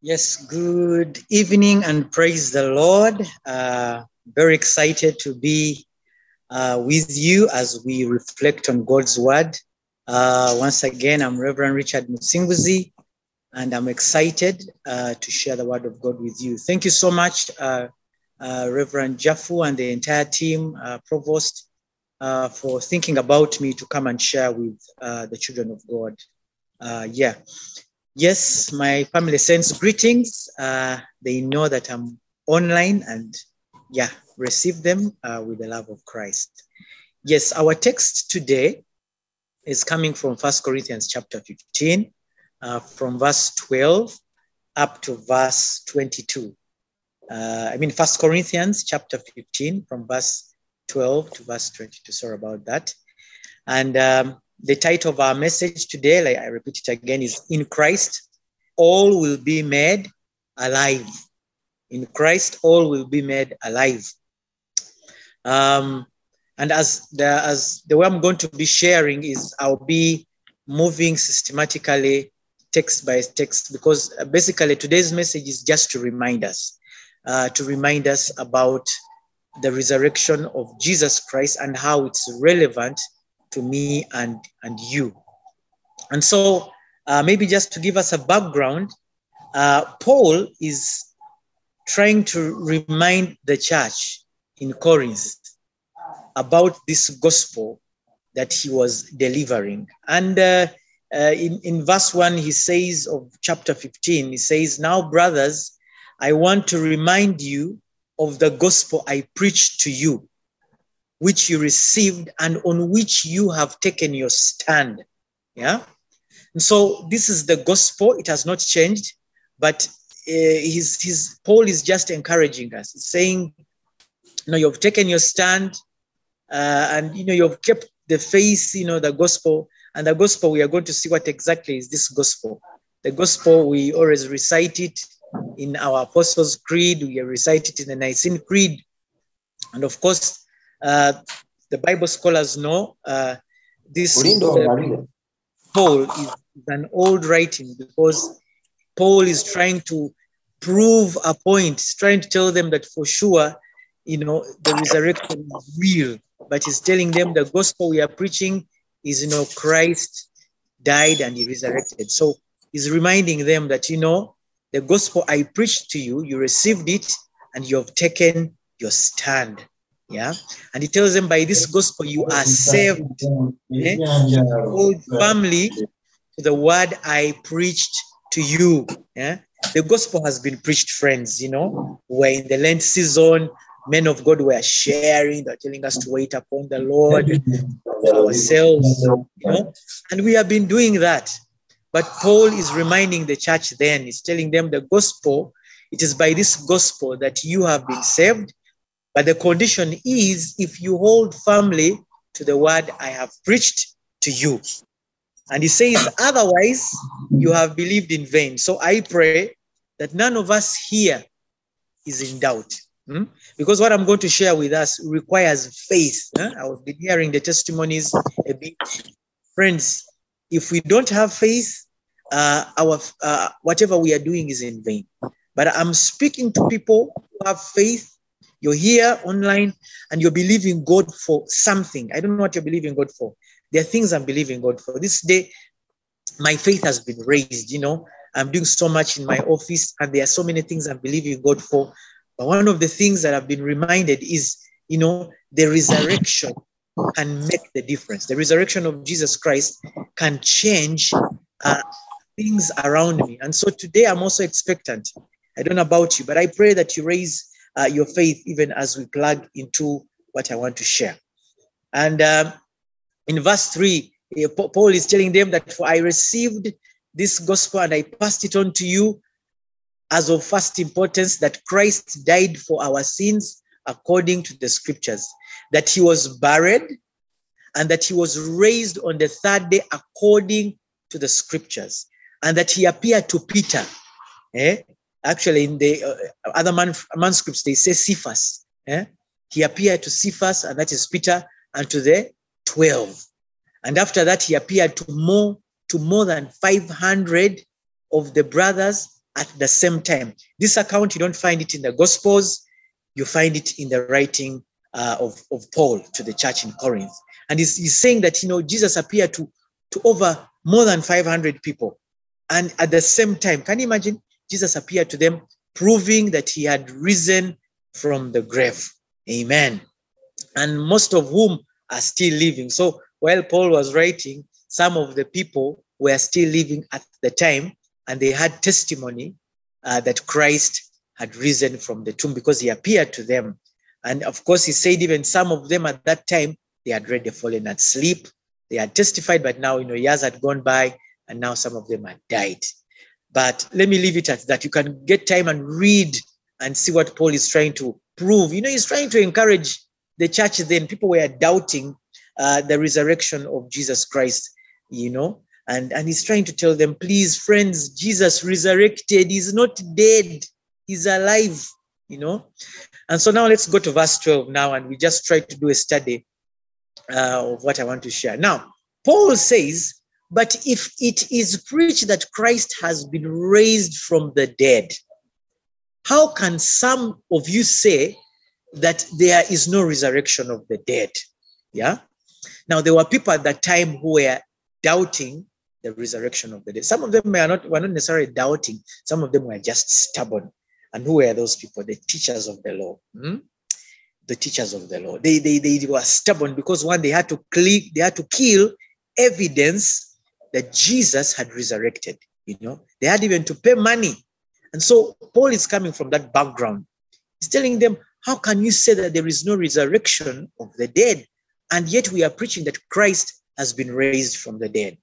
Yes, good evening and praise the Lord. Uh, very excited to be uh, with you as we reflect on God's word. Uh, once again, I'm Reverend Richard Musinguzi, and I'm excited uh, to share the word of God with you. Thank you so much, uh, uh, Reverend Jaffu and the entire team, Provost, for thinking about me to come and share with the children of God. Yeah. Yes, my family sends greetings. Uh, they know that I'm online and yeah, receive them uh, with the love of Christ. Yes, our text today is coming from First Corinthians chapter 15, uh, from verse 12 up to verse 22. Uh, I mean, First Corinthians chapter 15, from verse 12 to verse 22. Sorry about that. And um, the title of our message today, like I repeat it again, is In Christ, all will be made alive. In Christ, all will be made alive. Um, and as the, as the way I'm going to be sharing is I'll be moving systematically text by text because basically today's message is just to remind us, uh, to remind us about the resurrection of Jesus Christ and how it's relevant to me and, and you. And so, uh, maybe just to give us a background, uh, Paul is trying to remind the church in Corinth about this gospel that he was delivering. And uh, uh, in, in verse 1, he says of chapter 15, he says, Now, brothers, I want to remind you of the gospel I preached to you, which you received and on which you have taken your stand. Yeah. And so this is the gospel. It has not changed, but uh, his, his Paul is just encouraging us, He's saying, you know, you've taken your stand uh, and, you know, you've kept the faith, you know, the gospel. And the gospel, we are going to see what exactly is this gospel. The gospel, we always recite it in our Apostles' Creed, we recite it in the Nicene Creed. And of course, uh, the Bible scholars know uh, this Paul is an old writing because Paul is trying to prove a point, he's trying to tell them that for sure, you know, the resurrection is real. But he's telling them the gospel we are preaching is, you know, Christ died and he resurrected. So he's reminding them that, you know, the gospel I preached to you, you received it and you have taken your stand. Yeah. And he tells them by this gospel, you are saved. Eh? Firmly to the word I preached to you. Yeah. The gospel has been preached, friends. You know, we're in the Lent season. Men of God were sharing, they're telling us to wait upon the Lord ourselves, you know, and we have been doing that. But Paul is reminding the church then, he's telling them the gospel, it is by this gospel that you have been saved. But the condition is if you hold firmly to the word I have preached to you. And he says, otherwise, you have believed in vain. So I pray that none of us here is in doubt. Hmm? Because what I'm going to share with us requires faith. Huh? I've been hearing the testimonies a bit. Friends, if we don't have faith, uh, our uh, whatever we are doing is in vain. But I'm speaking to people who have faith. You're here online and you're believing God for something. I don't know what you're believing God for. There are things I'm believing God for. This day, my faith has been raised. You know, I'm doing so much in my office, and there are so many things I'm believing God for. But one of the things that I've been reminded is, you know, the resurrection can make the difference. The resurrection of Jesus Christ can change uh, things around me. And so today I'm also expectant. I don't know about you, but I pray that you raise uh, your faith even as we plug into what I want to share. And um, in verse 3, uh, Paul is telling them that for I received this gospel and I passed it on to you as of first importance that Christ died for our sins according to the scriptures, that he was buried and that he was raised on the third day according to the scriptures, and that he appeared to Peter. Eh? Actually, in the uh, other man, manuscripts, they say Cephas. Eh? He appeared to Cephas, and that is Peter, and to the 12. And after that, he appeared to more, to more than 500 of the brothers at the same time. This account, you don't find it in the Gospels, you find it in the writing uh, of, of Paul to the church in Corinth. And he's, he's saying that, you know, Jesus appeared to, to over more than 500 people. And at the same time, can you imagine? Jesus appeared to them, proving that he had risen from the grave. Amen. And most of whom are still living. So while Paul was writing, some of the people were still living at the time and they had testimony uh, that Christ had risen from the tomb because he appeared to them. And of course, he said even some of them at that time, they had already fallen asleep. They had testified, but now, you know, years had gone by and now some of them had died. But let me leave it at that. You can get time and read and see what Paul is trying to prove. You know, he's trying to encourage the church then. People were doubting uh, the resurrection of Jesus Christ, you know, and, and he's trying to tell them, please, friends, Jesus resurrected. He's not dead, he's alive, you know. And so now let's go to verse 12 now, and we just try to do a study uh, of what I want to share. Now, Paul says, but if it is preached that Christ has been raised from the dead, how can some of you say that there is no resurrection of the dead? Yeah. Now, there were people at that time who were doubting the resurrection of the dead. Some of them were not, were not necessarily doubting, some of them were just stubborn. And who were those people? The teachers of the law. Hmm? The teachers of the law. They, they, they were stubborn because one, they had to click, they had to kill evidence that Jesus had resurrected. You know, they had even to pay money. And so Paul is coming from that background. He's telling them, How can you say that there is no resurrection of the dead? And yet we are preaching that Christ has been raised from the dead.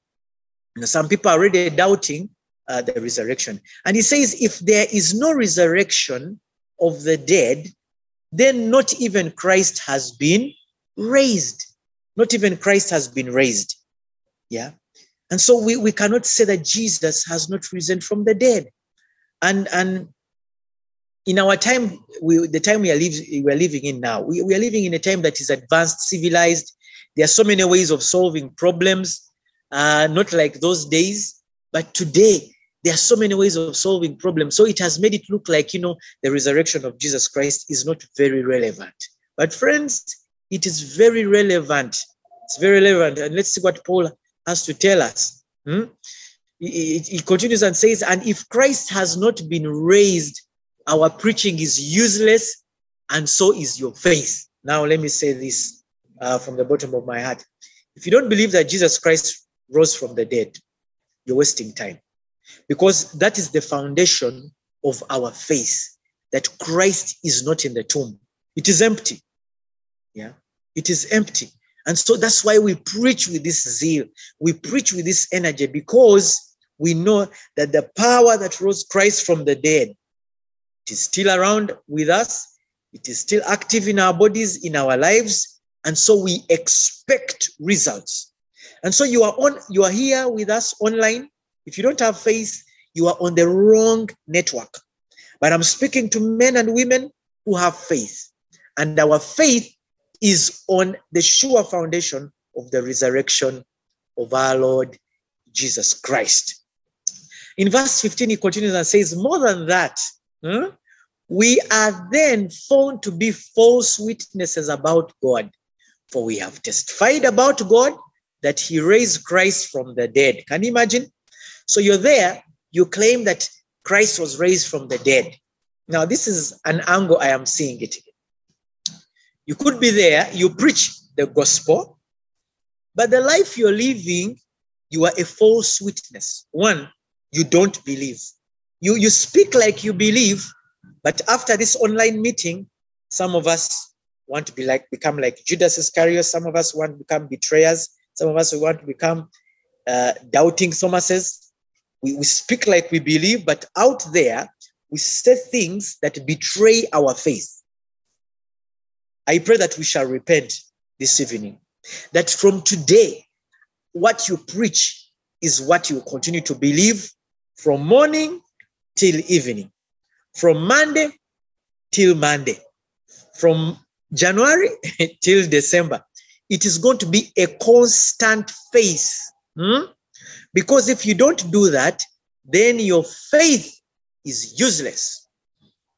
You know, some people are already doubting uh, the resurrection. And he says, if there is no resurrection of the dead, then not even Christ has been raised. Not even Christ has been raised. Yeah. And so we, we cannot say that Jesus has not risen from the dead. And, and in our time, we, the time we are, live, we are living in now, we, we are living in a time that is advanced, civilized. There are so many ways of solving problems, uh, not like those days. But today, there are so many ways of solving problems. So it has made it look like, you know, the resurrection of Jesus Christ is not very relevant. But friends, it is very relevant. It's very relevant. And let's see what Paul has to tell us. Hmm? He, he continues and says, And if Christ has not been raised, our preaching is useless, and so is your faith. Now, let me say this uh, from the bottom of my heart. If you don't believe that Jesus Christ rose from the dead, you're wasting time because that is the foundation of our faith that Christ is not in the tomb. It is empty. Yeah, it is empty. And so that's why we preach with this zeal. We preach with this energy because we know that the power that rose Christ from the dead it is still around with us. It is still active in our bodies, in our lives. And so we expect results. And so you are on, you are here with us online. If you don't have faith, you are on the wrong network. But I'm speaking to men and women who have faith. And our faith is on the sure foundation of the resurrection of our Lord Jesus Christ. In verse 15, he continues and says, More than that, hmm, we are then found to be false witnesses about God, for we have testified about God that he raised Christ from the dead. Can you imagine? So you're there, you claim that Christ was raised from the dead. Now, this is an angle I am seeing it. You could be there, you preach the gospel, but the life you're living, you are a false witness. One, you don't believe. You, you speak like you believe, but after this online meeting, some of us want to be like become like Judas Iscariot. Some of us want to become betrayers. Some of us want to become uh, doubting Thomases. We, we speak like we believe, but out there we say things that betray our faith. I pray that we shall repent this evening. That from today, what you preach is what you continue to believe from morning till evening, from Monday till Monday, from January till December. It is going to be a constant faith. Hmm? Because if you don't do that, then your faith is useless.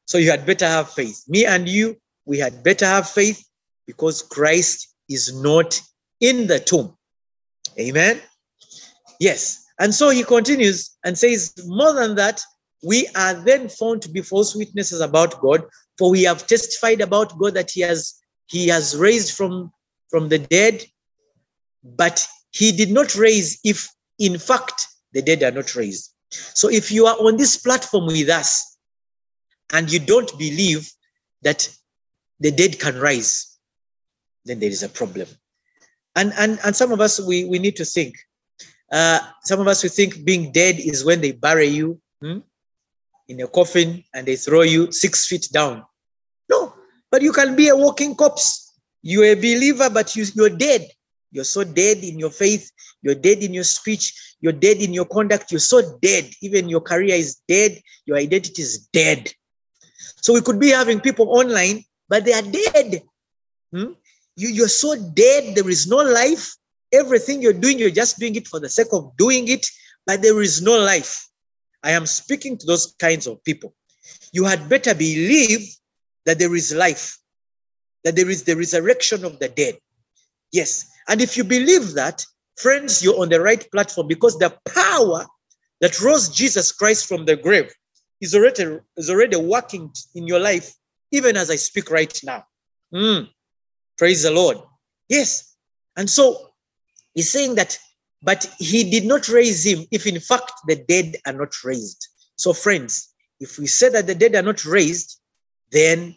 So you had better have faith. Me and you, we had better have faith because Christ is not in the tomb. Amen. Yes. And so he continues and says, More than that, we are then found to be false witnesses about God, for we have testified about God that He has He has raised from, from the dead, but He did not raise if in fact the dead are not raised. So if you are on this platform with us and you don't believe that the dead can rise, then there is a problem. And and and some of us we we need to think. Uh, some of us we think being dead is when they bury you hmm, in a coffin and they throw you six feet down. No, but you can be a walking corpse. You're a believer, but you, you're dead. You're so dead in your faith. You're dead in your speech. You're dead in your conduct. You're so dead. Even your career is dead. Your identity is dead. So we could be having people online, but they are dead. Hmm? You, you're so dead. There is no life. Everything you're doing, you're just doing it for the sake of doing it, but there is no life. I am speaking to those kinds of people. You had better believe that there is life, that there is the resurrection of the dead. Yes. And if you believe that, friends, you're on the right platform because the power that rose Jesus Christ from the grave is already, is already working in your life, even as I speak right now. Mm. Praise the Lord. Yes. And so he's saying that, but he did not raise him if in fact the dead are not raised. So, friends, if we say that the dead are not raised, then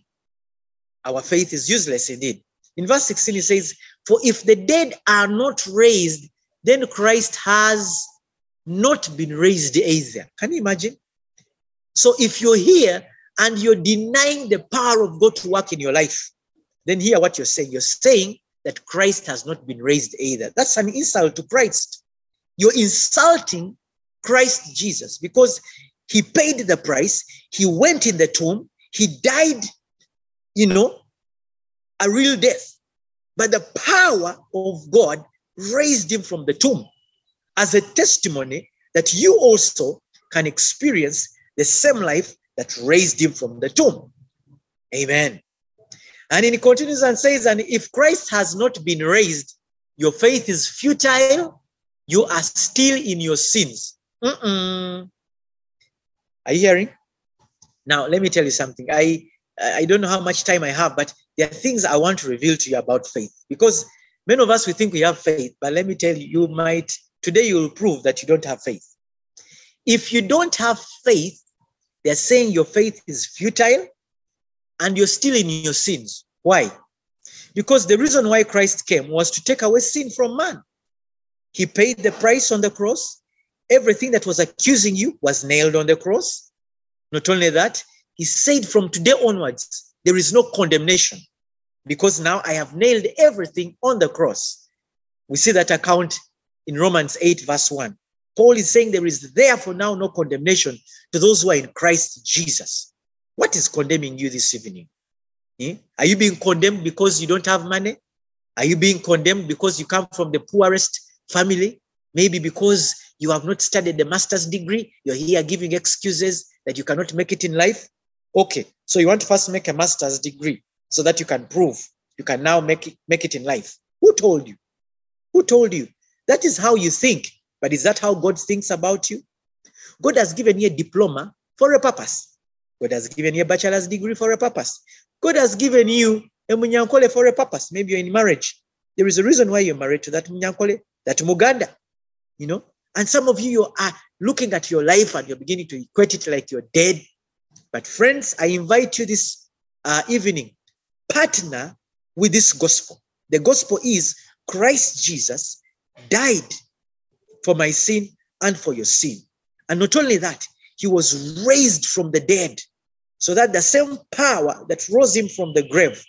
our faith is useless indeed. In verse 16, he says, For if the dead are not raised, then Christ has not been raised either. Can you imagine? So if you're here and you're denying the power of God to work in your life, then hear what you're saying. You're saying that Christ has not been raised either. That's an insult to Christ. You're insulting Christ Jesus because he paid the price, he went in the tomb, he died, you know, a real death. But the power of God raised him from the tomb as a testimony that you also can experience the same life that raised him from the tomb. Amen. And he continues and says, And if Christ has not been raised, your faith is futile, you are still in your sins. Mm-mm. Are you hearing? Now, let me tell you something. I I don't know how much time I have, but there are things I want to reveal to you about faith because many of us we think we have faith, but let me tell you, you might today you will prove that you don't have faith. If you don't have faith, they're saying your faith is futile and you're still in your sins. Why? Because the reason why Christ came was to take away sin from man. He paid the price on the cross. Everything that was accusing you was nailed on the cross. Not only that, he said, From today onwards, there is no condemnation because now I have nailed everything on the cross. We see that account in Romans 8, verse 1. Paul is saying there is therefore now no condemnation to those who are in Christ Jesus. What is condemning you this evening? Eh? Are you being condemned because you don't have money? Are you being condemned because you come from the poorest family? Maybe because you have not studied the master's degree, you're here giving excuses that you cannot make it in life. Okay, so you want to first make a master's degree so that you can prove you can now make it, make it in life. Who told you? Who told you? That is how you think. But is that how God thinks about you? God has given you a diploma for a purpose. God has given you a bachelor's degree for a purpose. God has given you a munyankole for a purpose. Maybe you're in marriage. There is a reason why you're married to that munyankole, that muganda, you know. And some of you, you are looking at your life and you're beginning to equate it like you're dead. But friends, I invite you this uh, evening, partner with this gospel. The gospel is Christ Jesus died for my sin and for your sin. And not only that, he was raised from the dead so that the same power that rose him from the grave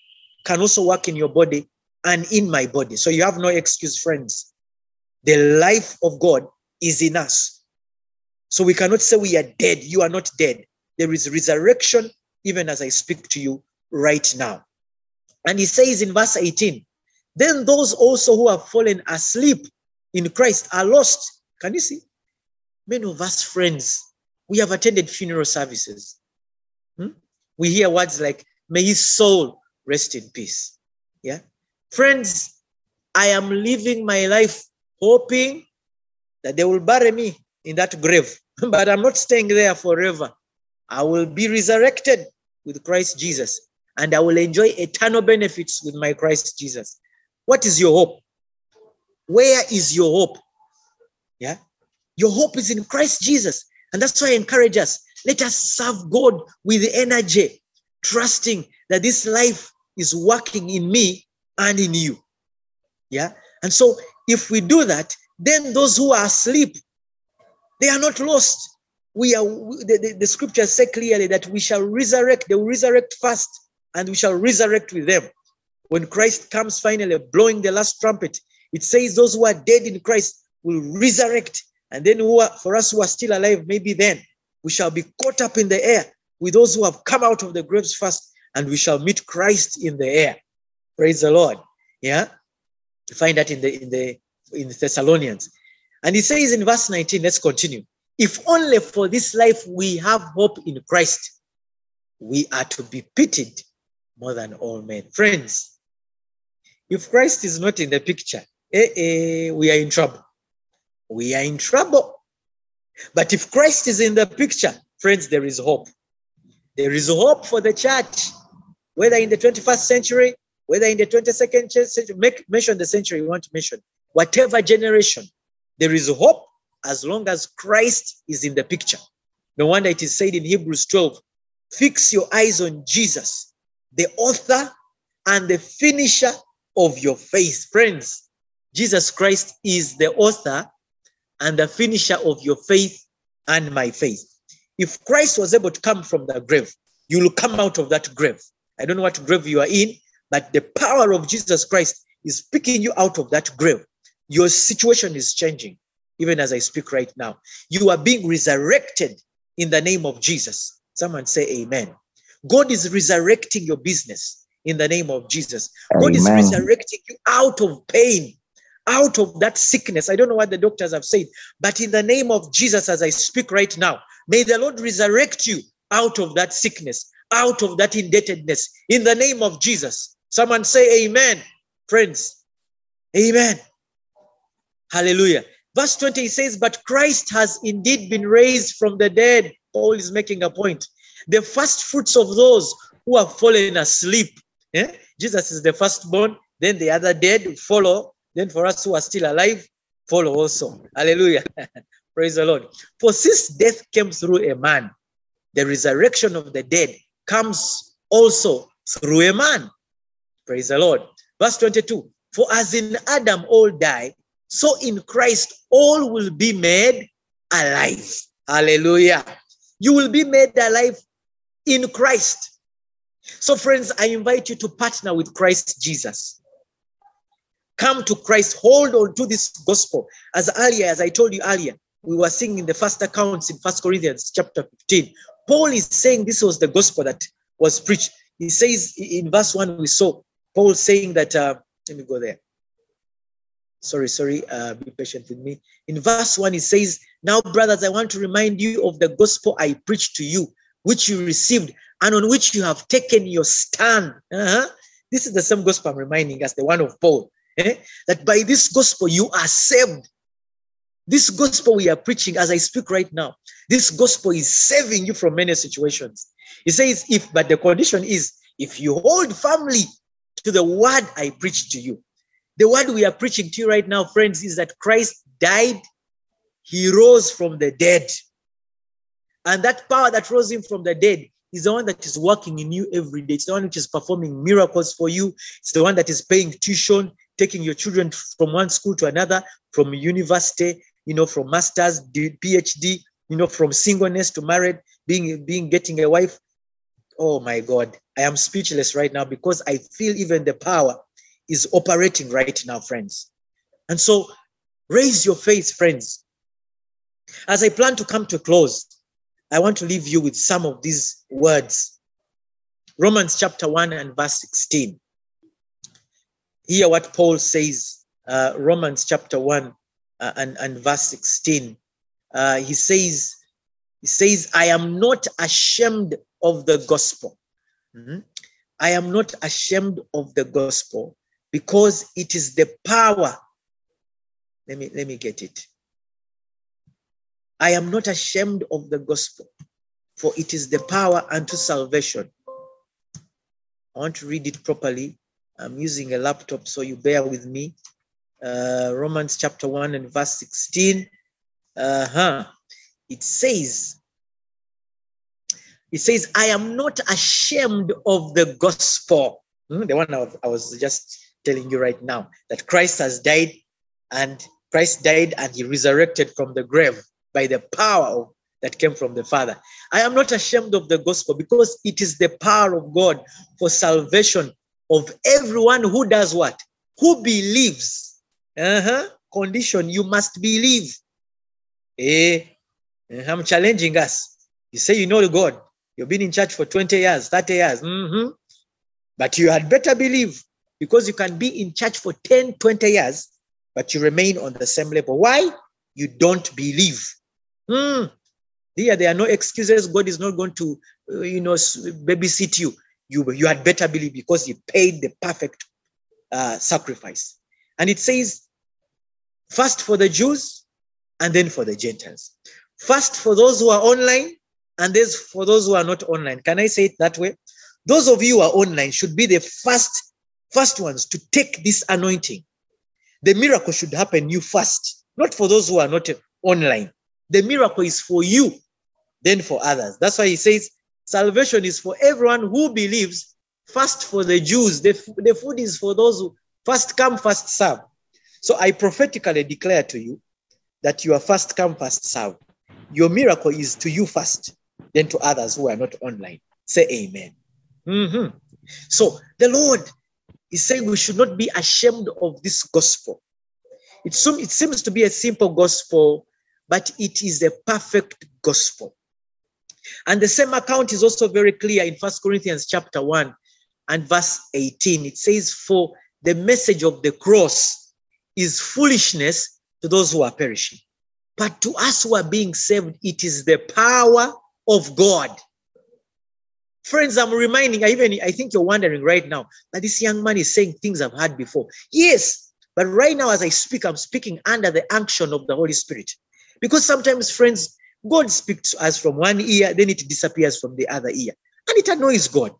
can also work in your body and in my body. So you have no excuse, friends. The life of God is in us. So we cannot say we are dead. You are not dead. There is resurrection, even as I speak to you right now. And he says in verse 18, then those also who have fallen asleep in Christ are lost. Can you see? Many of us, friends, We have attended funeral services. Hmm? We hear words like, may his soul rest in peace. Yeah. Friends, I am living my life hoping that they will bury me in that grave, but I'm not staying there forever. I will be resurrected with Christ Jesus and I will enjoy eternal benefits with my Christ Jesus. What is your hope? Where is your hope? Yeah. Your hope is in Christ Jesus. And that's why I encourage us let us serve God with energy, trusting that this life is working in me and in you. Yeah. And so if we do that, then those who are asleep, they are not lost. We are the, the, the scriptures say clearly that we shall resurrect, they will resurrect first, and we shall resurrect with them. When Christ comes finally, blowing the last trumpet, it says those who are dead in Christ will resurrect. And then are, for us who are still alive, maybe then we shall be caught up in the air with those who have come out of the graves first, and we shall meet Christ in the air. Praise the Lord. Yeah. You find that in the in the in the Thessalonians. And he says in verse 19, let's continue. If only for this life we have hope in Christ, we are to be pitied more than all men. Friends, if Christ is not in the picture, eh, eh, we are in trouble. We are in trouble. But if Christ is in the picture, friends, there is hope. There is hope for the church, whether in the 21st century, whether in the 22nd century, make, mention the century you want to mention, whatever generation, there is hope as long as Christ is in the picture. No wonder it is said in Hebrews 12 fix your eyes on Jesus, the author and the finisher of your faith. Friends, Jesus Christ is the author and the finisher of your faith and my faith. If Christ was able to come from the grave, you will come out of that grave. I don't know what grave you are in, but the power of Jesus Christ is picking you out of that grave. Your situation is changing, even as I speak right now. You are being resurrected in the name of Jesus. Someone say amen. God is resurrecting your business in the name of Jesus. Amen. God is resurrecting you out of pain, out of that sickness. I don't know what the doctors have said, but in the name of Jesus, as I speak right now, may the Lord resurrect you out of that sickness, out of that indebtedness in the name of Jesus. Someone say amen, friends. Amen. Hallelujah. Verse 20 says, But Christ has indeed been raised from the dead. Paul is making a point. The first fruits of those who have fallen asleep. Yeah? Jesus is the firstborn, then the other dead follow. Then for us who are still alive, follow also. Hallelujah. Praise the Lord. For since death came through a man, the resurrection of the dead comes also through a man. Praise the Lord. Verse 22 For as in Adam all die, so in Christ all will be made alive. Hallelujah. You will be made alive in Christ. So, friends, I invite you to partner with Christ Jesus. Come to Christ, hold on to this gospel. As earlier, as I told you earlier, we were seeing in the first accounts in First Corinthians chapter 15. Paul is saying this was the gospel that was preached. He says in verse 1, we saw Paul saying that, uh, let me go there. Sorry, sorry, uh, be patient with me. In verse 1, he says, Now, brothers, I want to remind you of the gospel I preached to you, which you received and on which you have taken your stand. Uh-huh. This is the same gospel I'm reminding us, the one of Paul. Eh? That by this gospel you are saved. This gospel we are preaching as I speak right now, this gospel is saving you from many situations. He says, if, but the condition is, if you hold firmly to the word I preach to you, the word we are preaching to you right now, friends, is that Christ died, he rose from the dead. And that power that rose him from the dead is the one that is working in you every day. It's the one which is performing miracles for you. It's the one that is paying tuition, taking your children from one school to another, from university, you know, from master's, PhD, you know, from singleness to married, being being getting a wife. Oh my God, I am speechless right now because I feel even the power is operating right now, friends. And so raise your faith, friends. As I plan to come to a close, I want to leave you with some of these words. Romans chapter 1 and verse 16. Hear what Paul says, uh, Romans chapter 1 uh, and, and verse 16. Uh, he says, He says, I am not ashamed of the gospel. Mhm. I am not ashamed of the gospel because it is the power. Let me let me get it. I am not ashamed of the gospel, for it is the power unto salvation. I want to read it properly. I'm using a laptop, so you bear with me. Uh, Romans chapter 1 and verse 16. Uh-huh. It says, it says, I am not ashamed of the gospel. Hmm, The one I was- I was just telling you right now that Christ has died and Christ died and he resurrected from the grave by the power that came from the Father. I am not ashamed of the gospel because it is the power of God for salvation of everyone who does what? Who believes. Uh-huh. Condition, you must believe. Eh, eh, I'm challenging us. You say you know God. You've been in church for 20 years, 30 years. Mhm. But you had better believe because you can be in church for 10, 20 years, but you remain on the same level. Why? You don't believe. There, there are no excuses. God is not going to, uh, you know, babysit you. You, you had better believe because He paid the perfect uh, sacrifice. And it says, first for the Jews and then for the Gentiles. First for those who are online and then for those who are not online. Can I say it that way? Those of you who are online should be the first, first ones to take this anointing. The miracle should happen you first, not for those who are not online. The miracle is for you, then for others. That's why he says salvation is for everyone who believes, first for the Jews. The, the food is for those who first come, first serve. So I prophetically declare to you that you are first come, first serve. Your miracle is to you first, then to others who are not online. Say amen. Mhm. So the Lord is saying we should not be ashamed of this gospel. It seems to be a simple gospel, but it is a perfect gospel. And the same account is also very clear in First Corinthians chapter 1 and verse 18. It says, For the message of the cross is foolishness to those who are perishing. But to us who are being saved, it is the power of God. Friends, I'm reminding, I even I think you're wondering right now that this young man is saying things I've heard before. Yes, but right now, as I speak, I'm speaking under the action of the Holy Spirit. Because sometimes, friends, God speaks to us from one ear, then it disappears from the other ear. And it annoys God.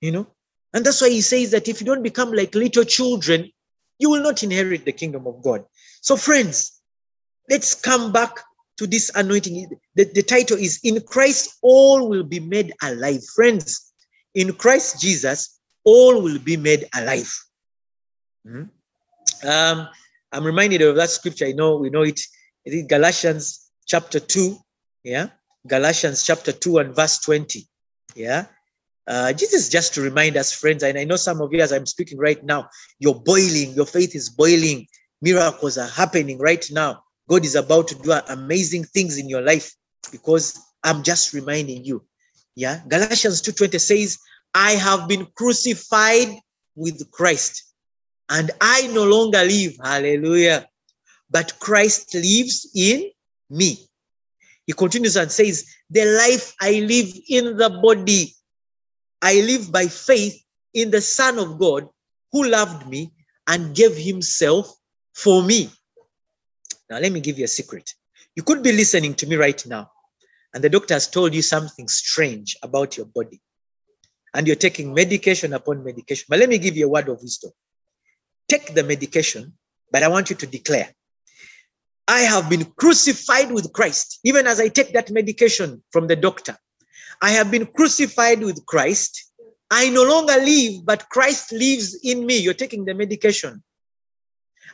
You know? And that's why he says that if you don't become like little children, you will not inherit the kingdom of God. So, friends, let's come back to this anointing. The, the title is In Christ, all will be made alive. Friends, in Christ Jesus, all will be made alive. Mhm. Um, I'm reminded of that scripture. I know we know it. It is Galatians chapter 2. Yeah. Galatians chapter 2 and verse 20. Yeah. Uh, Jesus just to remind us, friends, and I know some of you, as I'm speaking right now, you're boiling, your faith is boiling, miracles are happening right now. God is about to do amazing things in your life because I'm just reminding you. Yeah. Galatians 2:20 says, I have been crucified with Christ, and I no longer live. Hallelujah. But Christ lives in me. He continues and says, The life I live in the body, I live by faith in the Son of God who loved me and gave himself for me. Now, let me give you a secret. You could be listening to me right now, and the doctor has told you something strange about your body, and you're taking medication upon medication. But let me give you a word of wisdom. Take the medication, but I want you to declare, I have been crucified with Christ. Even as I take that medication from the doctor, I have been crucified with Christ. I no longer live, but Christ lives in me. You're taking the medication.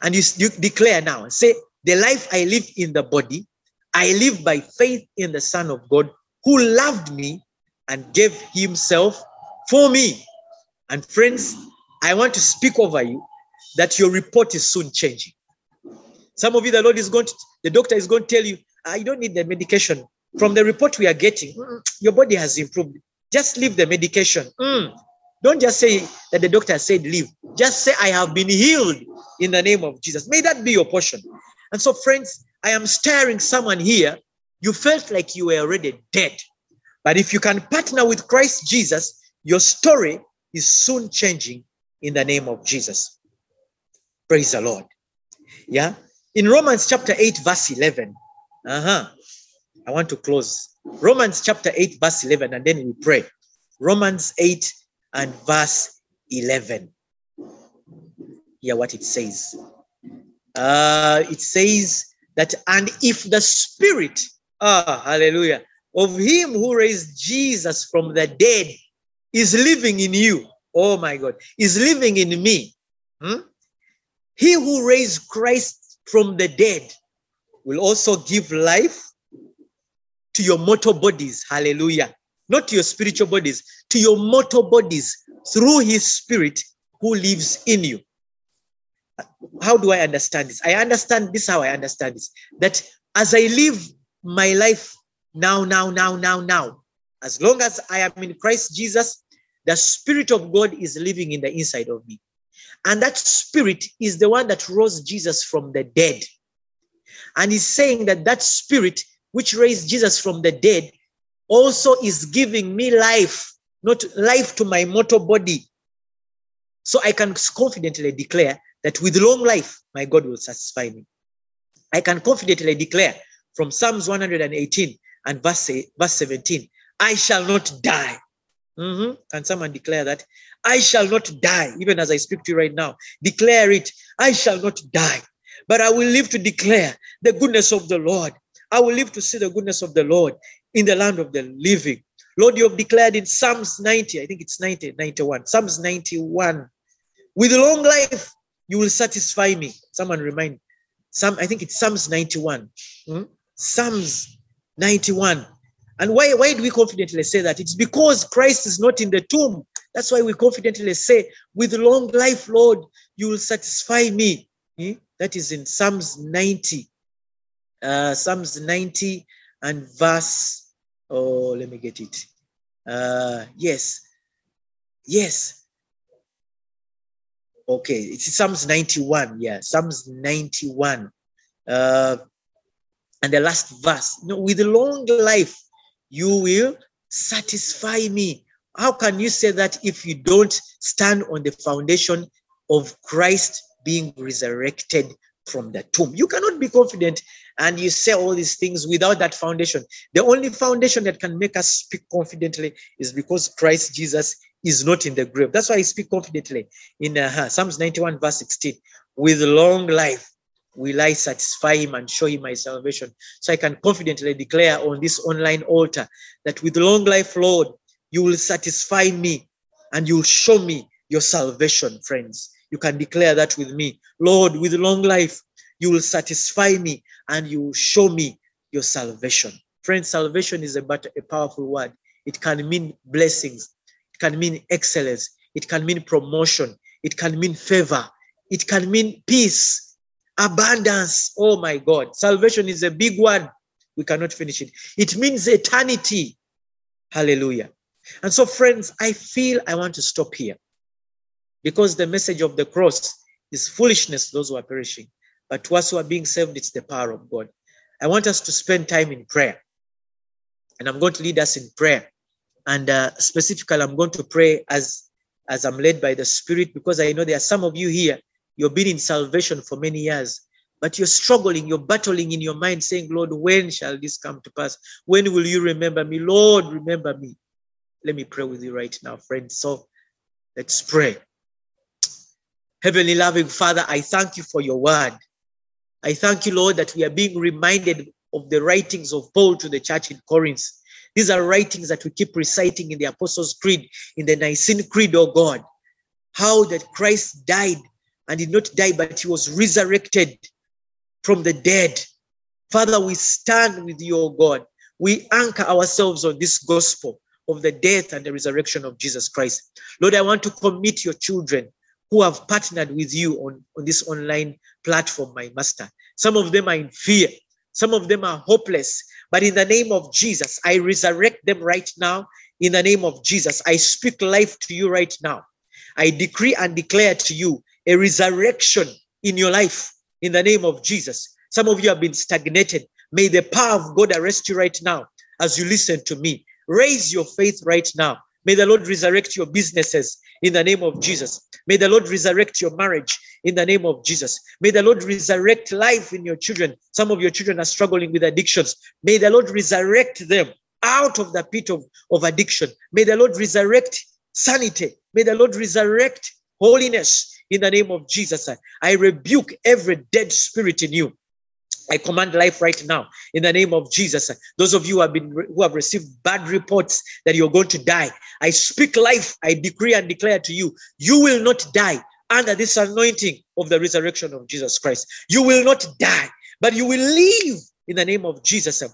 And you, you declare now, say, the life I live in the body, I live by faith in the Son of God who loved me and gave himself for me. And friends, I want to speak over you that your report is soon changing. Some of you, the Lord is going to, the doctor is going to tell you, "Ah, you don't need the medication. From the report we are getting, your body has improved. Just leave the medication. Mm. Don't just say that the doctor said leave. Just say, I have been healed in the name of Jesus. May that be your portion. And so, friends, I am stirring someone here you felt like you were already dead. But if you can partner with Christ Jesus, your story is soon changing in the name of Jesus. Praise the Lord. Yeah. In Romans chapter 8, verse 11. Uh-huh. I want to close. Romans chapter 8, verse 11, and then we pray. Romans 8 and verse 11. Hear what it says. Uh, it says that, and if the spirit, ah, hallelujah, of him who raised Jesus from the dead is living in you, oh my God, is living in me. Hmm? He who raised Christ from the dead will also give life to your mortal bodies. Hallelujah. Not to your spiritual bodies, to your mortal bodies through his spirit who lives in you. How do I understand this? I understand this how I understand this that as I live my life now, now, now, now, now, as long as I am in Christ Jesus, the Spirit of God is living in the inside of me. And that Spirit is the one that rose Jesus from the dead. And he's saying that that Spirit which raised Jesus from the dead also is giving me life, not life to my mortal body. So I can confidently declare that with long life, my God will satisfy me. I can confidently declare from Psalms 118 and verse, verse 17, I shall not die. Mm-hmm. Can someone declare that? I shall not die, even as I speak to you right now. Declare it. I shall not die, but I will live to declare the goodness of the Lord. I will live to see the goodness of the Lord in the land of the living. Lord, you have declared in Psalms 90, I think it's 90, 91, Psalms 91, with long life, you will satisfy me. Someone remind, some, I think it's Psalms 91. Hmm? Psalms 91. And why, why do we confidently say that? It's because Christ is not in the tomb. That's why we confidently say, with long life, Lord, you will satisfy me. Hmm? That is in Psalms 90. Uh, Psalms 90 and verse, oh, let me get it. Uh, yes. Yes. Okay, it's Psalms 91. Yeah, Psalms 91. Uh, and the last verse. No, with long life, you will satisfy me. How can you say that if you don't stand on the foundation of Christ being resurrected from the tomb? You cannot be confident and you say all these things without that foundation. The only foundation that can make us speak confidently is because Christ Jesus is not in the grave. That's why I speak confidently in uh, Psalms 91, verse 16. With long life, will I satisfy him and show him my salvation. So I can confidently declare on this online altar that with long life, Lord, you will satisfy me and you'll show me your salvation, friends. You can declare that with me. Lord, with long life, you will satisfy me and you will show me your salvation. Friends, salvation is a, a powerful word. It can mean blessings, it can mean excellence, it can mean promotion, it can mean favor, it can mean peace, abundance. Oh my God. Salvation is a big one. We cannot finish it. It means eternity. Hallelujah. And so, friends, I feel I want to stop here because the message of the cross is foolishness, to those who are perishing. But to us who are being saved, it's the power of God. I want us to spend time in prayer. And I'm going to lead us in prayer. And uh, specifically, I'm going to pray as, as I'm led by the Spirit because I know there are some of you here You've been in salvation for many years, but you're struggling, you're battling in your mind, saying, Lord, when shall this come to pass? When will you remember me? Lord, remember me. Let me pray with you right now, friends. So let's pray. Heavenly loving Father, I thank you for your word. I thank you, Lord, that we are being reminded of the writings of Paul to the church in Corinth. These are writings that we keep reciting in the Apostles' Creed, in the Nicene Creed, oh God. How that Christ died and did not die, but he was resurrected from the dead. Father, we stand with you, O God. We anchor ourselves on this gospel of the death and the resurrection of Jesus Christ. Lord, I want to commit your children who have partnered with you on, on this online platform, my master. Some of them are in fear, some of them are hopeless. But in the name of Jesus, I resurrect them right now. In the name of Jesus, I speak life to you right now. I decree and declare to you a resurrection in your life in the name of Jesus. Some of you have been stagnated, May the power of God arrest you right now as you listen to me. Raise your faith right now. May the Lord resurrect your businesses in the name of Jesus. May the Lord resurrect your marriage in the name of Jesus. May the Lord resurrect life in your children. Some of your children are struggling with addictions. May the Lord resurrect them out of the pit of, of addiction. May the Lord resurrect sanity. May the Lord resurrect holiness in the name of Jesus. I rebuke every dead spirit in you. I command life right now in the name of Jesus. Those of you who have been who have received bad reports that you're going to die, I speak life. I decree and declare to you, you will not die under this anointing of the resurrection of Jesus Christ. You will not die, but you will live in the name of Jesus.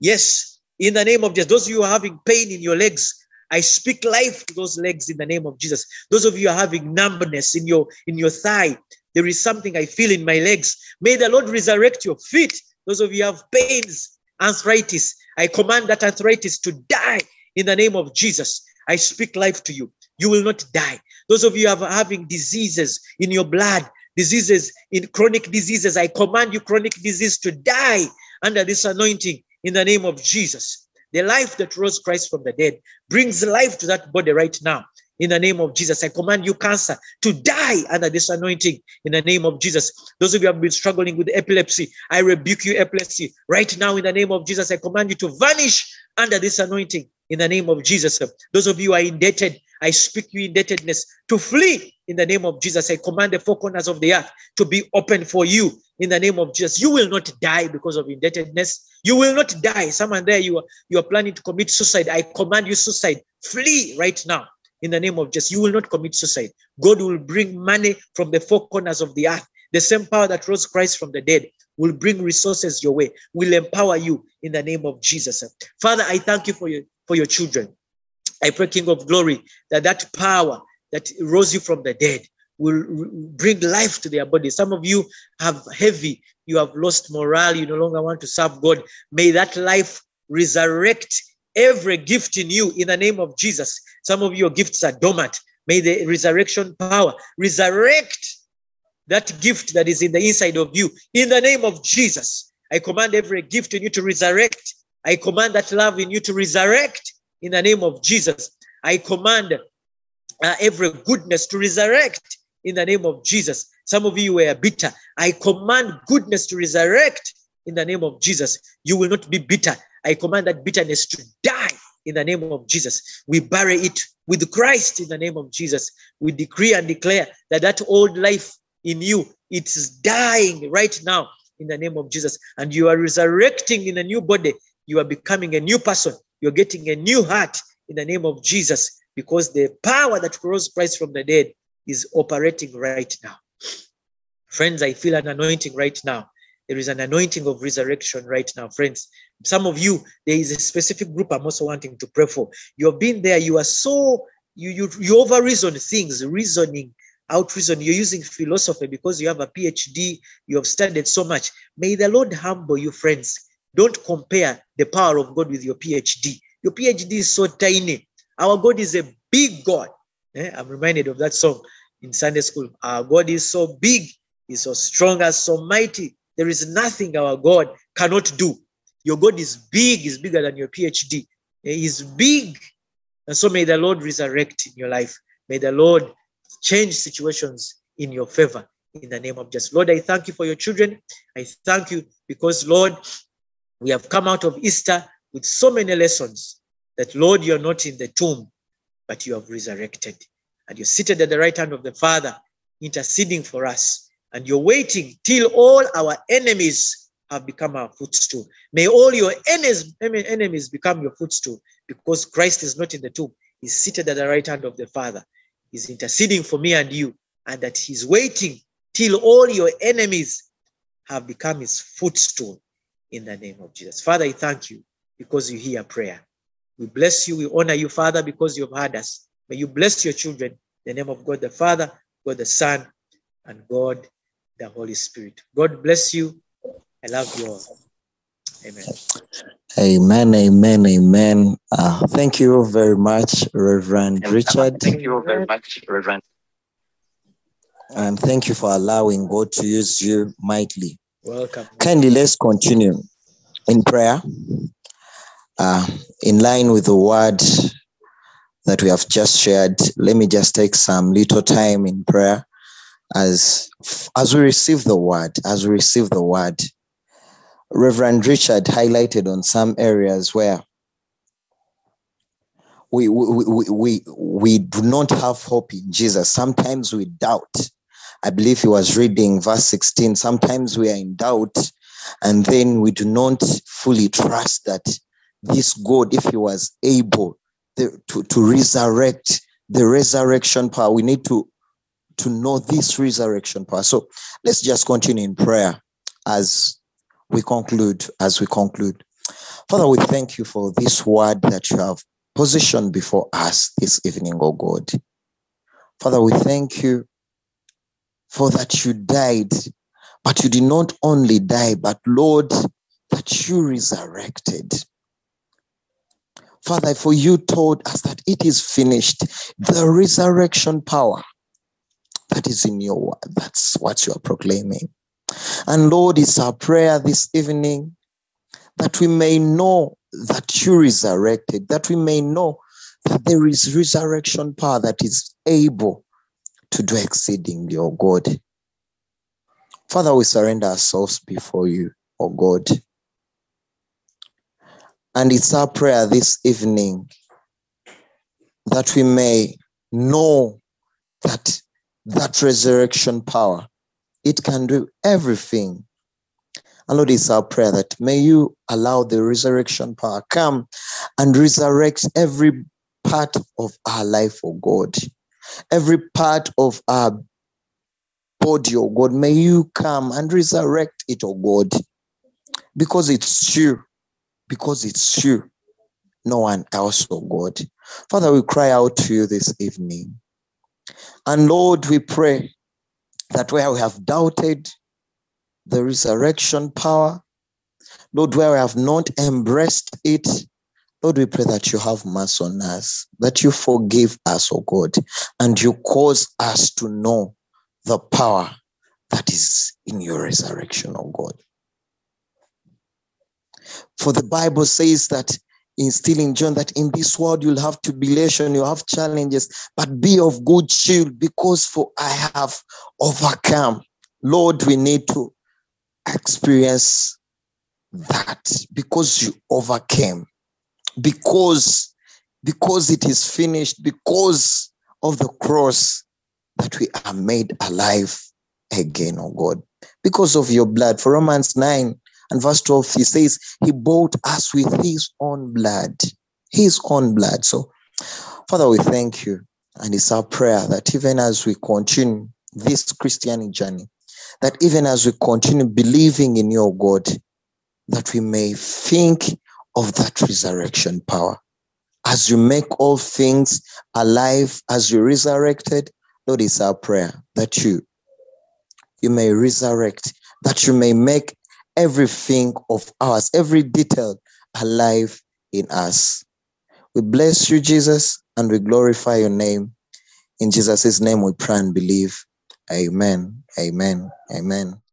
Yes, in the name of Jesus. Those of you who are having pain in your legs, I speak life to those legs in the name of Jesus. Those of you are having numbness in your in your thigh, there is something I feel in my legs. May the Lord resurrect your feet. Those of you have pains, arthritis. I command that arthritis to die in the name of Jesus. I speak life to you. You will not die. Those of you have having diseases in your blood, diseases in chronic diseases, I command you chronic disease to die under this anointing in the name of Jesus. The life that rose Christ from the dead brings life to that body right now. In the name of Jesus, I command you, cancer, to die under this anointing. In the name of Jesus, those of you have been struggling with epilepsy, I rebuke you, epilepsy, right now. In the name of Jesus, I command you to vanish under this anointing. In the name of Jesus, those of you are indebted, I speak you indebtedness to flee in the name of Jesus. I command the four corners of the earth to be open for you in the name of Jesus. You will not die because of indebtedness. You will not die. Someone there, you are, you are planning to commit suicide. I command you suicide. Flee right now in the name of Jesus. You will not commit suicide. God will bring money from the four corners of the earth. The same power that rose Christ from the dead will bring resources your way, will empower you in the name of Jesus. Father, I thank you for your, for your children. I pray, King of Glory, that that power that rose you from the dead will bring life to their body. Some of you have heavy, you have lost morale, you no longer want to serve God. May that life resurrect every gift in you in the name of Jesus. Some of your gifts are dormant. May the resurrection power resurrect that gift that is in the inside of you in the name of Jesus. I command every gift in you to resurrect. I command that love in you to resurrect in the name of Jesus. I command uh, every goodness to resurrect in the name of Jesus. Some of you were bitter. I command goodness to resurrect in the name of Jesus. You will not be bitter. I command that bitterness to die in the name of Jesus. We bury it with Christ in the name of Jesus. We decree and declare that that old life in you, it is dying right now in the name of Jesus. And you are resurrecting in a new body. You are becoming a new person. You're getting a new heart in the name of Jesus because the power that rose Christ from the dead is operating right now. Friends, I feel an anointing right now. There is an anointing of resurrection right now, friends. Some of you, there is a specific group I'm also wanting to pray for. You have been there, you are so, you, you, you over reason things, reasoning, out reason. You're using philosophy because you have a PhD, you have studied so much. May the Lord humble you, friends. Don't compare the power of God with your PhD. Your PhD is so tiny. Our God is a big God. Eh? I'm reminded of that song in Sunday school. Our God is so big, He's so strong and so mighty. There is nothing our God cannot do. Your God is big, is bigger than your PhD. Eh, he's big. And so may the Lord resurrect in your life. May the Lord change situations in your favor in the name of Jesus. Lord, I thank you for your children. I thank you because, Lord, we have come out of Easter with so many lessons that, Lord, you're not in the tomb, but you have resurrected. And you're seated at the right hand of the Father, interceding for us. And you're waiting till all our enemies have become our footstool. May all your enemies, become your footstool because Christ is not in the tomb. He's seated at the right hand of the Father. He's interceding for me and you, and that He's waiting till all your enemies have become His footstool in the name of Jesus. Father, I thank you because you hear prayer. We bless you. We honor you, Father, because you have heard us. May you bless your children. In the name of God the Father, God the Son, and God the Holy Spirit. God bless you. I love you all. Amen. Amen, amen, amen. Uh, thank you very much, Reverend Richard. Thank you very much, Reverend. And thank you for allowing God to use you mightily Welcome. Kindly let's continue in prayer. Uh, in line with the word that we have just shared, let me just take some little time in prayer as as we receive the word, as we receive the word. Reverend Richard highlighted on some areas where we, we, we, we, we do not have hope in Jesus. Sometimes we doubt. I believe he was reading verse 16. Sometimes we are in doubt, and then we do not fully trust that this God, if he was able to, to resurrect the resurrection power, we need to, to know this resurrection power. So let's just continue in prayer as we conclude, as we conclude. Father, we thank you for this word that you have positioned before us this evening, oh God. Father, we thank you for that you died, but you did not only die, but Lord, that you resurrected. Father, for you told us that it is finished, the resurrection power that is in your word. That's what you are proclaiming. And Lord, it's our prayer this evening that we may know that you resurrected, that we may know that there is resurrection power that is able to do exceedingly, oh God. Father, we surrender ourselves before you, oh God. And it's our prayer this evening that we may know that that resurrection power, it can do everything and Lord, it's our prayer that may you allow the resurrection power come and resurrect every part of our life, oh God. Every part of our body, oh God. May you come and resurrect it, oh God. Because it's true. Because it's true. No one else, oh God. Father, we cry out to you this evening. And Lord, we pray that where we have doubted, the resurrection power. Lord, where we have not embraced it, Lord, we pray that you have mercy on us, that you forgive us, oh God, and you cause us to know the power that is in your resurrection, oh God. For the Bible says that in still in John that in this world you'll have tribulation, you'll have challenges, but be of good cheer because for I have overcome. Lord, we need to experience that because you overcame because because it is finished because of the cross that we are made alive again oh god. Because of your blood. For romans 9 and verse 12 he says he bought us with his own blood. His own blood. So father we thank you and it's our prayer that even as we continue this christian journey that even as we continue believing in your God, that we may think of that resurrection power. As you make all things alive, as you resurrected, Lord, it's our prayer that you, you may resurrect, that you may make everything of ours, every detail alive in us. We bless you, Jesus, and we glorify your name. In Jesus' name we pray and believe. Amen. Amen. Amen.